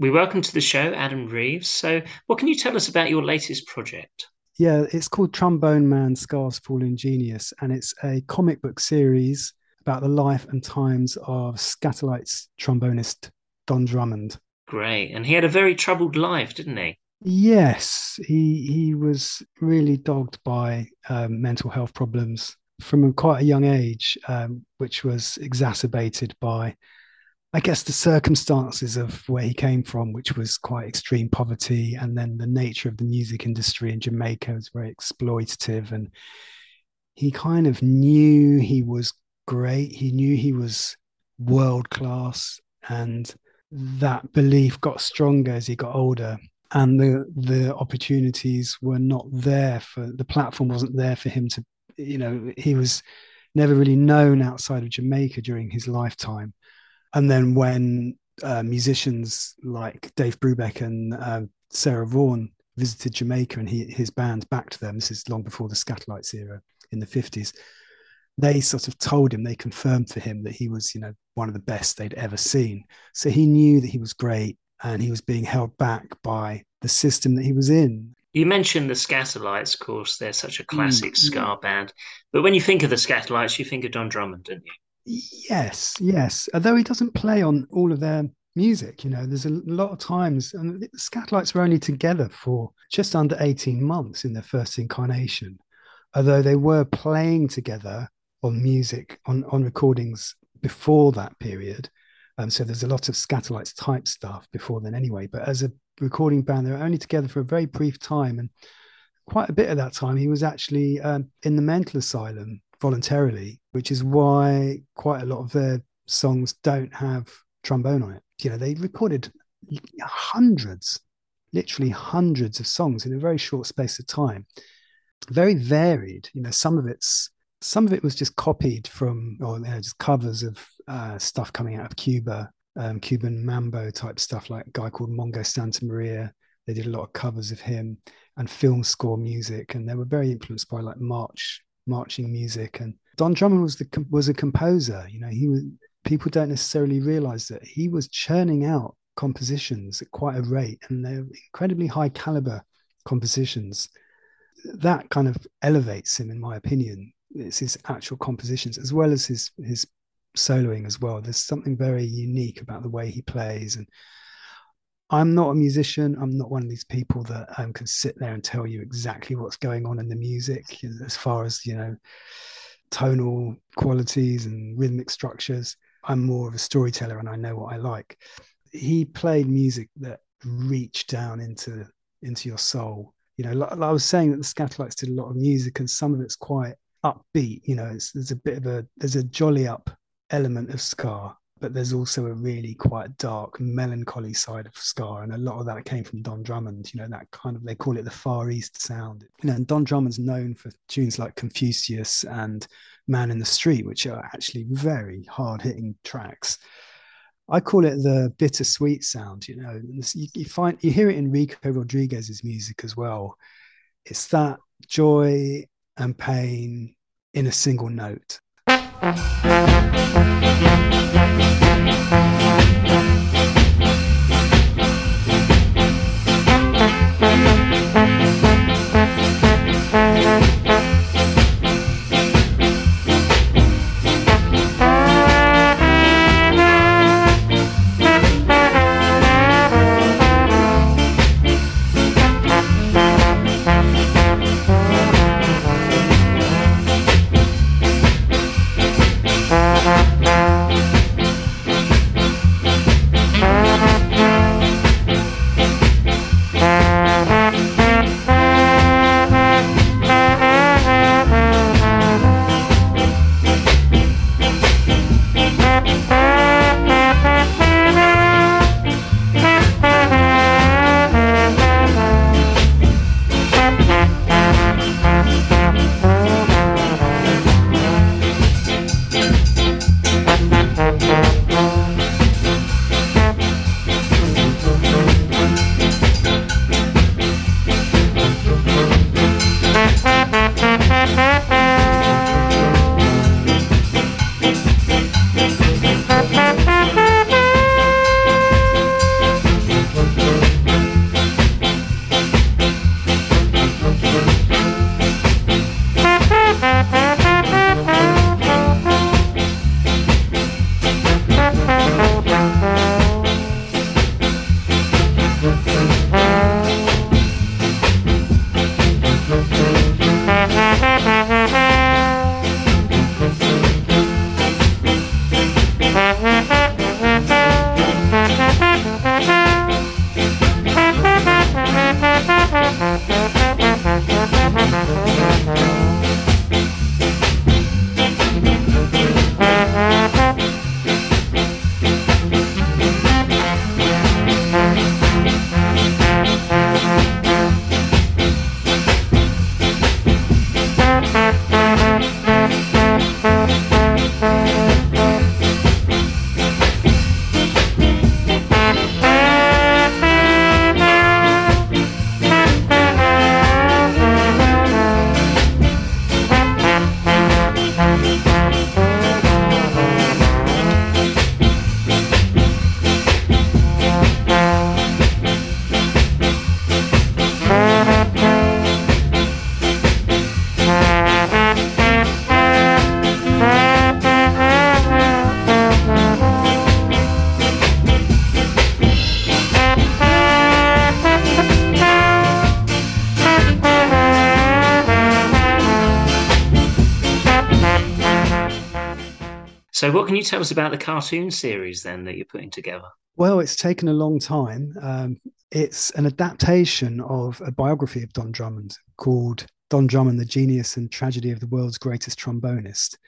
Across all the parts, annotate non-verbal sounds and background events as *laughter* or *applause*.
We welcome to the show Adam Reeves. So, what can you tell us about your latest project? Yeah, it's called Trombone Man Ska's Fallen Genius, and it's a comic book series about the life and times of Skatalites trombonist Don Drummond. Great. And he had a very troubled life, didn't he? Yes, he he was really dogged by um, mental health problems from quite a young age, um, which was exacerbated by, I guess, the circumstances of where he came from, which was quite extreme poverty, and then the nature of the music industry in Jamaica was very exploitative, and he kind of knew he was great. He knew he was world class, and that belief got stronger as he got older and the the opportunities were not there for the platform wasn't there for him to you know he was never really known outside of Jamaica during his lifetime and then when uh, musicians like Dave Brubeck and uh, Sarah Vaughan visited Jamaica and he, his band backed them this is long before the Skatalites era in the 50s they sort of told him they confirmed for him that he was you know one of the best they'd ever seen so he knew that he was great and he was being held back by the system that he was in. You mentioned the Skatalites, of course, they're such a classic mm, ska band. But when you think of the Skatalites, you think of Don Drummond, don't you? Yes, yes. Although he doesn't play on all of their music, you know, there's a lot of times, and the Skatalites were only together for just under 18 months in their first incarnation, although they were playing together on music, on, on recordings before that period. Um, so there's a lot of Skatalites type stuff before then anyway. But as a recording band, they were only together for a very brief time. And quite a bit of that time, he was actually um, in the mental asylum voluntarily, which is why quite a lot of their songs don't have trombone on it. You know, they recorded hundreds, literally hundreds of songs in a very short space of time. Very varied. You know, some of it's some of it was just copied from or you know, just covers of uh, stuff coming out of Cuba, um, Cuban mambo type stuff, like a guy called Mongo Santa Maria. They did a lot of covers of him and film score music, and they were very influenced by like march marching music. And Don Drummond was the was a composer. You know, he was people don't necessarily realize that he was churning out compositions at quite a rate, and they're incredibly high caliber compositions. That kind of elevates him, in my opinion, it's his actual compositions as well as his his soloing as well. There's something very unique about the way he plays. And I'm not a musician. I'm not one of these people that um, can sit there and tell you exactly what's going on in the music as far as you know tonal qualities and rhythmic structures. I'm more of a storyteller and I know what I like. He played music that reached down into into your soul. You know, like, like I was saying that the Skatalites did a lot of music and some of it's quite upbeat. You know, there's a bit of a there's a jolly up element of ska, but there's also a really quite dark, melancholy side of Ska, and a lot of that came from Don Drummond. You know, that kind of they call it the Far East sound. You know, and Don Drummond's known for tunes like Confucius and Man in the Street, which are actually very hard hitting tracks. I call it the bittersweet sound. You know, you, you find you hear it in Rico Rodriguez's music as well. It's that joy and pain in a single note. Thank you. So, what can you tell us about the cartoon series then that you're putting together? Well, it's taken a long time. Um, it's an adaptation of a biography of Don Drummond called Don Drummond, The Genius and Tragedy of the World's Greatest Trombonist.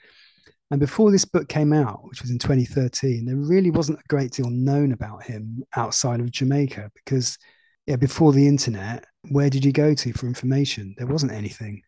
And before this book came out, which was in 2013, there really wasn't a great deal known about him outside of Jamaica because, yeah, before the internet, where did you go to for information? There wasn't anything.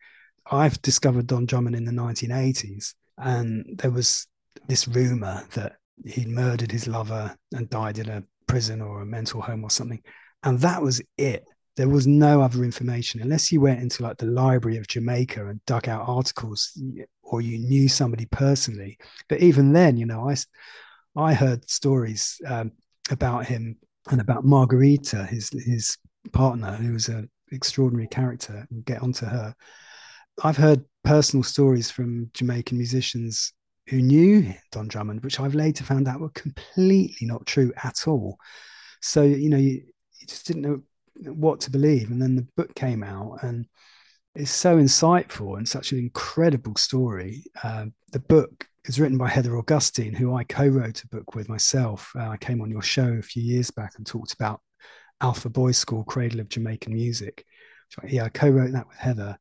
I've discovered Don Drummond in the 1980s, and there was this rumor that he'd murdered his lover and died in a prison or a mental home or something. And that was it. There was no other information unless you went into like the library of Jamaica and dug out articles or you knew somebody personally. But even then, you know, I, I heard stories um, about him and about Margarita, his his partner, who was an extraordinary character. We'll get onto her. I've heard personal stories from Jamaican musicians who knew Don Drummond, which I've later found out were completely not true at all. So, you know, you, you just didn't know what to believe. And then the book came out and it's so insightful and such an incredible story. Uh, the book is written by Heather Augustine, who I co wrote a book with myself. Uh, I came on your show a few years back and talked about Alpha Boys School, Cradle of Jamaican Music. Yeah, I co wrote that with Heather.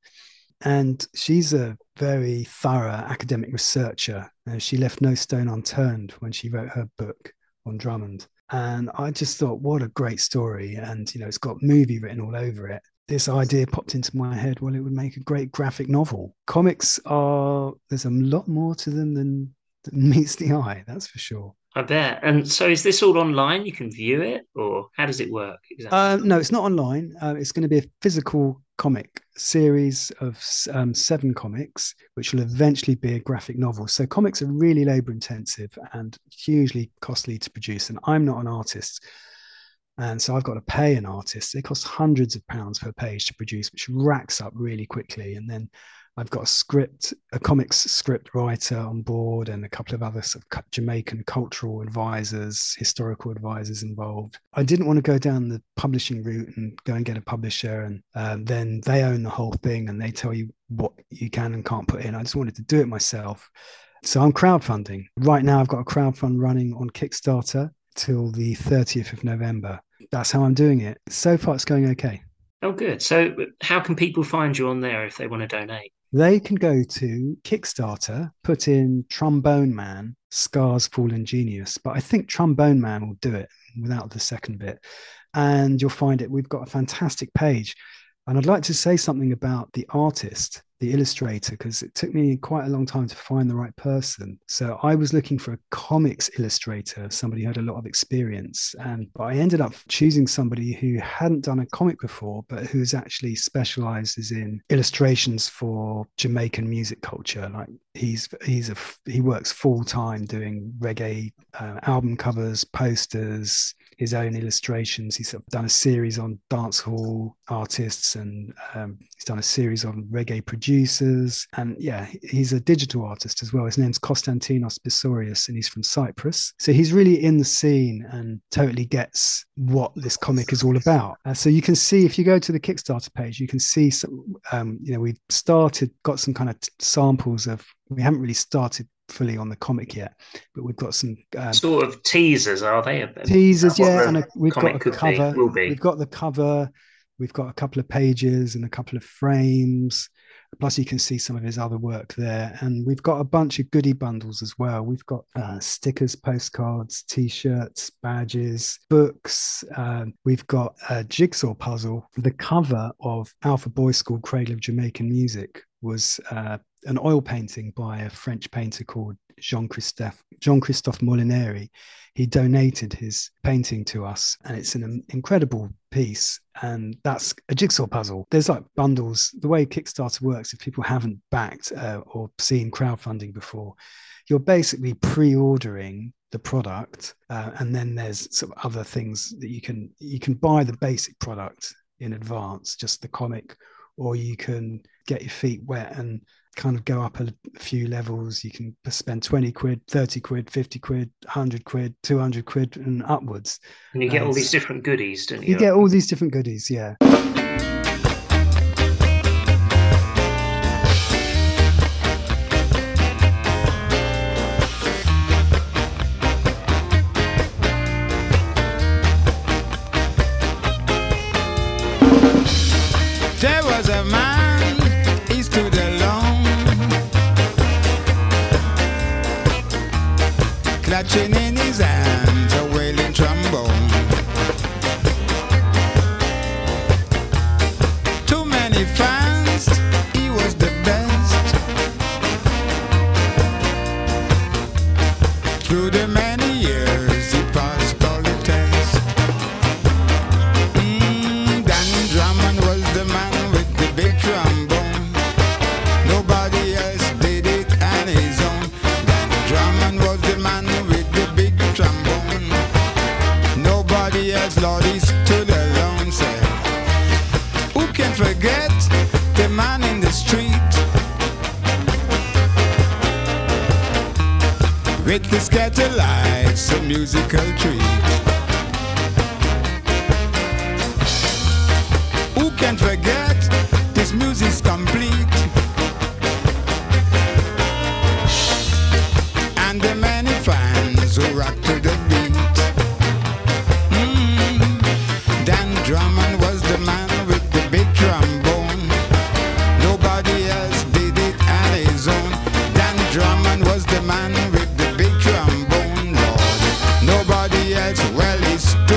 And she's a very thorough academic researcher. Uh, she left no stone unturned when she wrote her book on Drummond. And I just thought, what a great story. And, you know, it's got movie written all over it. This idea popped into my head. Well, it would make a great graphic novel. Comics are, there's a lot more to them than, than *laughs* meets the eye, that's for sure. I bet. And so, is this all online? You can view it, or how does it work exactly? Uh, no, it's not online. Uh, it's going to be a physical comic series of um, seven comics, which will eventually be a graphic novel. So, comics are really labor intensive and hugely costly to produce. And I'm not an artist. And so I've got to pay an artist. It costs hundreds of pounds per page to produce, which racks up really quickly. And then I've got a script, a comics script writer on board, and a couple of other sort of Jamaican cultural advisors, historical advisors involved. I didn't want to go down the publishing route and go and get a publisher, and um, then they own the whole thing and they tell you what you can and can't put in. I just wanted to do it myself. So I'm crowdfunding. Right now, I've got a crowdfund running on Kickstarter till the 30th of November. That's how I'm doing it. So far, it's going okay. Oh, good. So, how can people find you on there if they want to donate? They can go to Kickstarter, put in Trombone Man, Ska's Fallen Genius. But I think Trombone Man will do it without the second bit. And you'll find it. We've got a fantastic page. And I'd like to say something about the artist the illustrator because it took me quite a long time to find the right person. So I was looking for a comics illustrator, somebody who had a lot of experience. And but I ended up choosing somebody who hadn't done a comic before, but who's actually specializes in illustrations for Jamaican music culture. Like he's he's a he works full time doing reggae uh, album covers, posters, his own illustrations. He's done a series on dancehall artists and um, he's done a series on reggae producers. And yeah, he's a digital artist as well. His name's Konstantinos Bisorius and he's from Cyprus. So he's really in the scene and totally gets what this comic is all about. Uh, so you can see if you go to the Kickstarter page, you can see some, um, you know, we've started, got some kind of t- samples of, we haven't really started fully on the comic yet, but we've got some um, sort of teasers. Are they teasers? Yeah, and a, we've got a cover. Be, we've got the cover. We've got a couple of pages and a couple of frames. Plus, you can see some of his other work there. And we've got a bunch of goodie bundles as well. We've got uh, stickers, postcards, t shirts, badges, books. Um, we've got a jigsaw puzzle. The cover of Alpha Boys School Cradle of Jamaican Music was uh, an oil painting by a French painter called Jean Christophe Jean Christophe Molinari. He donated his painting to us, and it's an incredible piece. And that's a jigsaw puzzle. There's like bundles. The way Kickstarter works, if people haven't backed uh, or seen crowdfunding before, you're basically pre-ordering the product, uh, and then there's some other things that you can you can buy the basic product in advance, just the comic, or you can get your feet wet and kind of go up a, few levels. You can spend 20 quid, 30 quid, 50 quid, 100 quid, 200 quid, and upwards. And you get all these different goodies, don't you? You get all these different goodies, yeah. Jenny With the Skatalites, a musical treat. Else, well, stood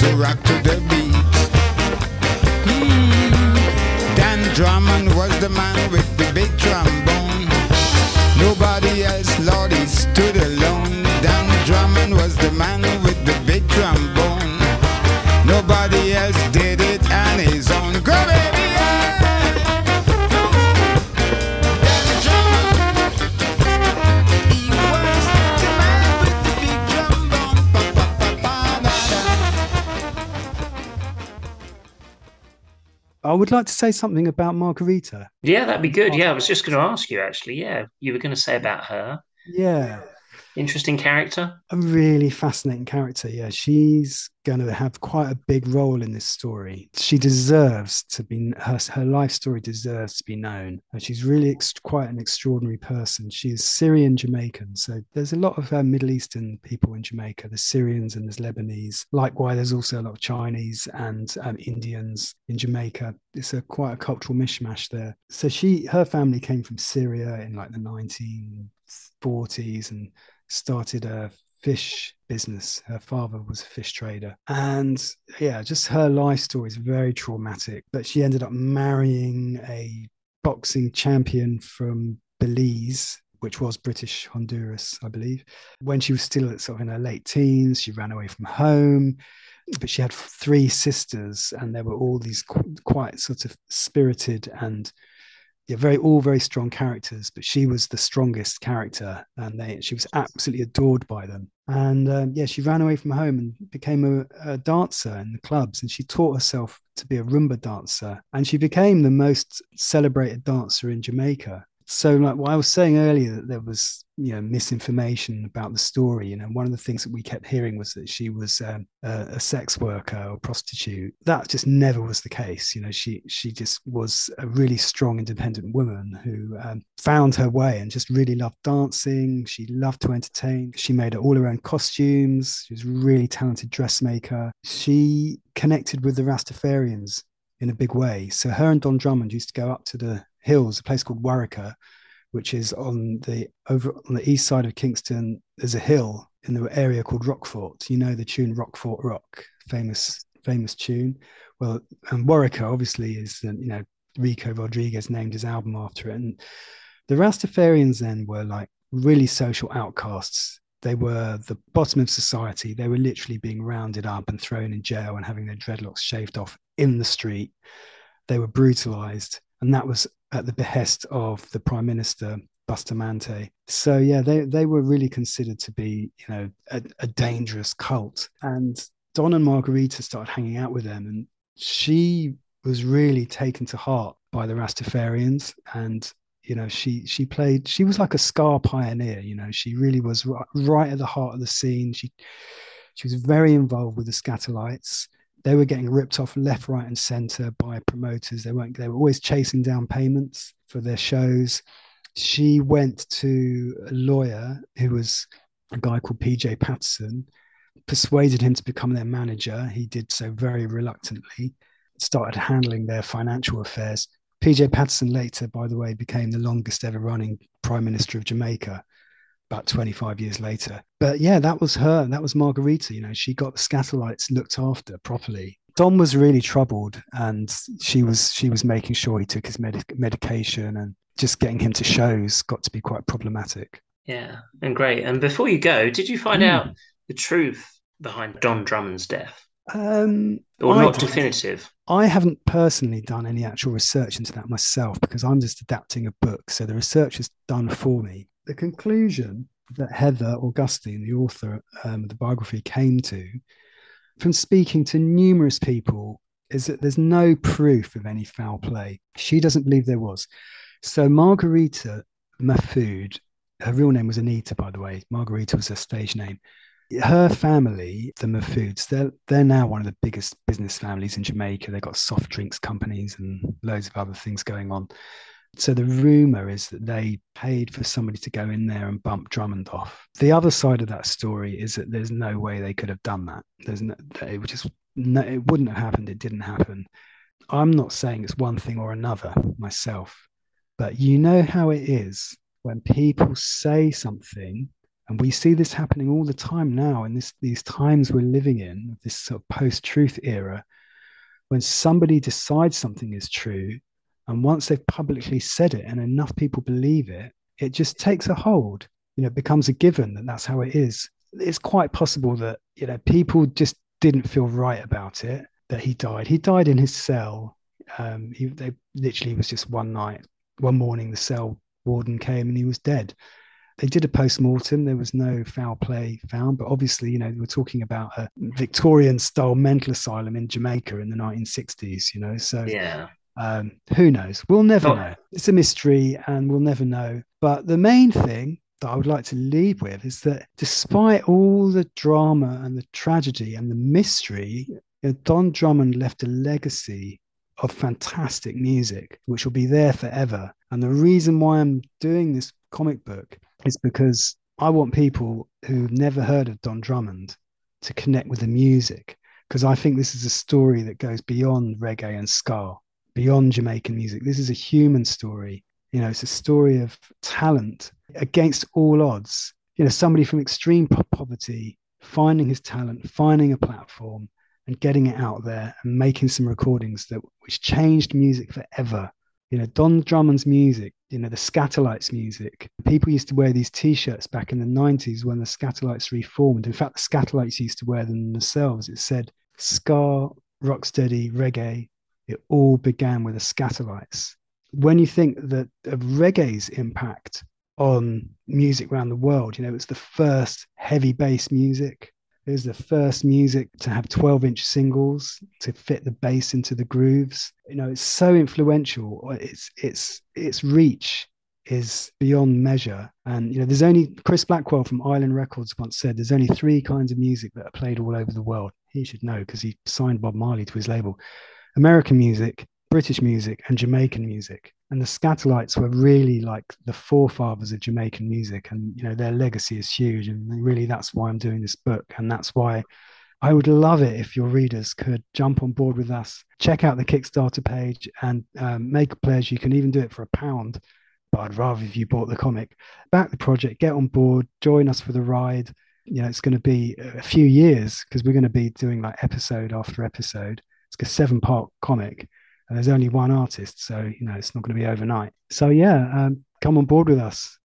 who rock to the beat. Mm. Dan Drummond was the man with the big trombone. Nobody else, Lord, he stood alone. Dan Drummond was the man with the big trombone. Nobody else did would like to say something about Margarita. Yeah, that'd be good. Yeah, I was just going to ask you actually. Yeah, you were going to say about her. Yeah, Interesting character. a really fascinating character. Yeah, she's going to have quite a big role in this story. She deserves to be her her life story deserves to be known. And she's really ex- quite an extraordinary person. She's Syrian Jamaican, so there's a lot of uh, Middle Eastern people in Jamaica. There's Syrians and there's Lebanese. Likewise, there's also a lot of Chinese and um, Indians in Jamaica. It's a quite a cultural mishmash there. So she her family came from Syria in like the 1940s and started a fish business. Her father was a fish trader. And yeah, just her life story is very traumatic. But she ended up marrying a boxing champion from Belize, which was British Honduras, I believe. When she was still sort of in her late teens, she ran away from home. But she had three sisters, and there were all these qu- quite sort of spirited and yeah, very all very strong characters, but she was the strongest character, and they she was absolutely adored by them. And um, yeah, she ran away from home and became a, a dancer in the clubs, and she taught herself to be a rumba dancer, and she became the most celebrated dancer in Jamaica so like what I was saying earlier that there was you know misinformation about the story. You know, one of the things that we kept hearing was that she was um, a, a, sex worker or prostitute. That just never was the case. You know, she she just was a really strong, independent woman who um, found her way and just really loved dancing. She loved to entertain. She made all her own costumes. She was a really talented dressmaker. She connected with the Rastafarians in a big way. So her and Don Drummond used to go up to the hills, a place called Wareika, which is on the over on the east side of Kingston. There's a hill in the area called Rockfort. You know the tune Rockfort Rock, famous famous tune. Well, and Wareika obviously is uh, you know Rico Rodriguez named his album after it. And the Rastafarians then were like really social outcasts. They were the bottom of society. They were literally being rounded up and thrown in jail and having their dreadlocks shaved off in the street. They were brutalized. And that was at the behest of the Prime Minister Bustamante. So yeah, they they were really considered to be you know a, a dangerous cult. And Don and Margarita started hanging out with them, and she was really taken to heart by the Rastafarians and you know she she played she was like a ska pioneer you know she really was right, at the heart of the scene she she was very involved with the Skatalites they were getting ripped off left, right, and center by promoters. They weren't. They were always chasing down payments for their shows. She went to a lawyer who was a guy called PJ Patterson, persuaded him to become their manager. He did so very reluctantly. Started handling their financial affairs. PJ Patterson later, by the way, became the longest ever running prime minister of Jamaica about 25 years later. But yeah, that was her. That was Margarita. You know, she got the Skatalites looked after properly. Don was really troubled, and she was she was making sure he took his medic- medication, and just getting him to shows got to be quite problematic. Yeah, and great. And before you go, did you find mm. out the truth behind Don Drummond's death? Um, or not I, definitive? I haven't personally done any actual research into that myself because I'm just adapting a book. So the research is done for me the conclusion that Heather Augustine, the author um, of the biography, came to from speaking to numerous people is that there's no proof of any foul play. She doesn't believe there was. So Margarita Mahfood, her real name was Anita, by the way. Margarita was her stage name. Her family, the Mahfoods, they're they're now one of the biggest business families in Jamaica. They've got soft drinks companies and loads of other things going on. So the rumor is that they paid for somebody to go in there and bump Drummond off. The other side of that story is that there's no way they could have done that. There's no, it just no, it wouldn't have happened. It didn't happen. I'm not saying it's one thing or another myself, but you know how it is when people say something, and we see this happening all the time now in this these times we're living in, this sort of post-truth era, when somebody decides something is true and once they've publicly said it and enough people believe it, it just takes a hold. You know, it becomes a given that that's how it is. It's quite possible that, you know, people just didn't feel right about it that he died. He died in his cell. Um, he, they literally was just one night, one morning, the cell warden came and he was dead. They did a post mortem. There was no foul play found, but obviously, you know, we're talking about a Victorian style mental asylum in Jamaica in the 1960s. You know, so yeah, um, who knows? We'll never oh. know. It's a mystery and we'll never know. But the main thing that I would like to leave with is that despite all the drama and the tragedy and the mystery, you know, Don Drummond left a legacy of fantastic music, which will be there forever. And the reason why I'm doing this comic book is because I want people who've never heard of Don Drummond to connect with the music. Because I think this is a story that goes beyond reggae and ska beyond Jamaican music. This is a human story. You know, it's a story of talent against all odds. You know, somebody from extreme poverty finding his talent, finding a platform, and getting it out there and making some recordings that which changed music forever. You know, Don Drummond's music, you know, the Skatalites music. People used to wear these T-shirts back in the 90s when the Skatalites reformed. In fact, the Skatalites used to wear them themselves. It said ska, rocksteady, reggae, it all began with the Skatalites. When you think that of reggae's impact on music around the world, you know, it's the first heavy bass music. It was the first music to have 12 inch singles to fit the bass into the grooves. You know, it's so influential. Its its its reach is beyond measure. And you know, there's only Chris Blackwell from Island Records once said there's only three kinds of music that are played all over the world. He should know because he signed Bob Marley to his label. American music, British music, and Jamaican music. And the Skatalites were really like the forefathers of Jamaican music, and you know their legacy is huge. And really, that's why I'm doing this book, and that's why I would love it if your readers could jump on board with us, check out the Kickstarter page, and um, make a pledge. You can even do it for a pound, but I'd rather if you bought the comic. Back the project, get on board, join us for the ride. You know, it's going to be a few years because we're going to be doing like episode after episode. It's a seven part comic and there's only one artist. So, you know, it's not going to be overnight. So, yeah, um, come on board with us.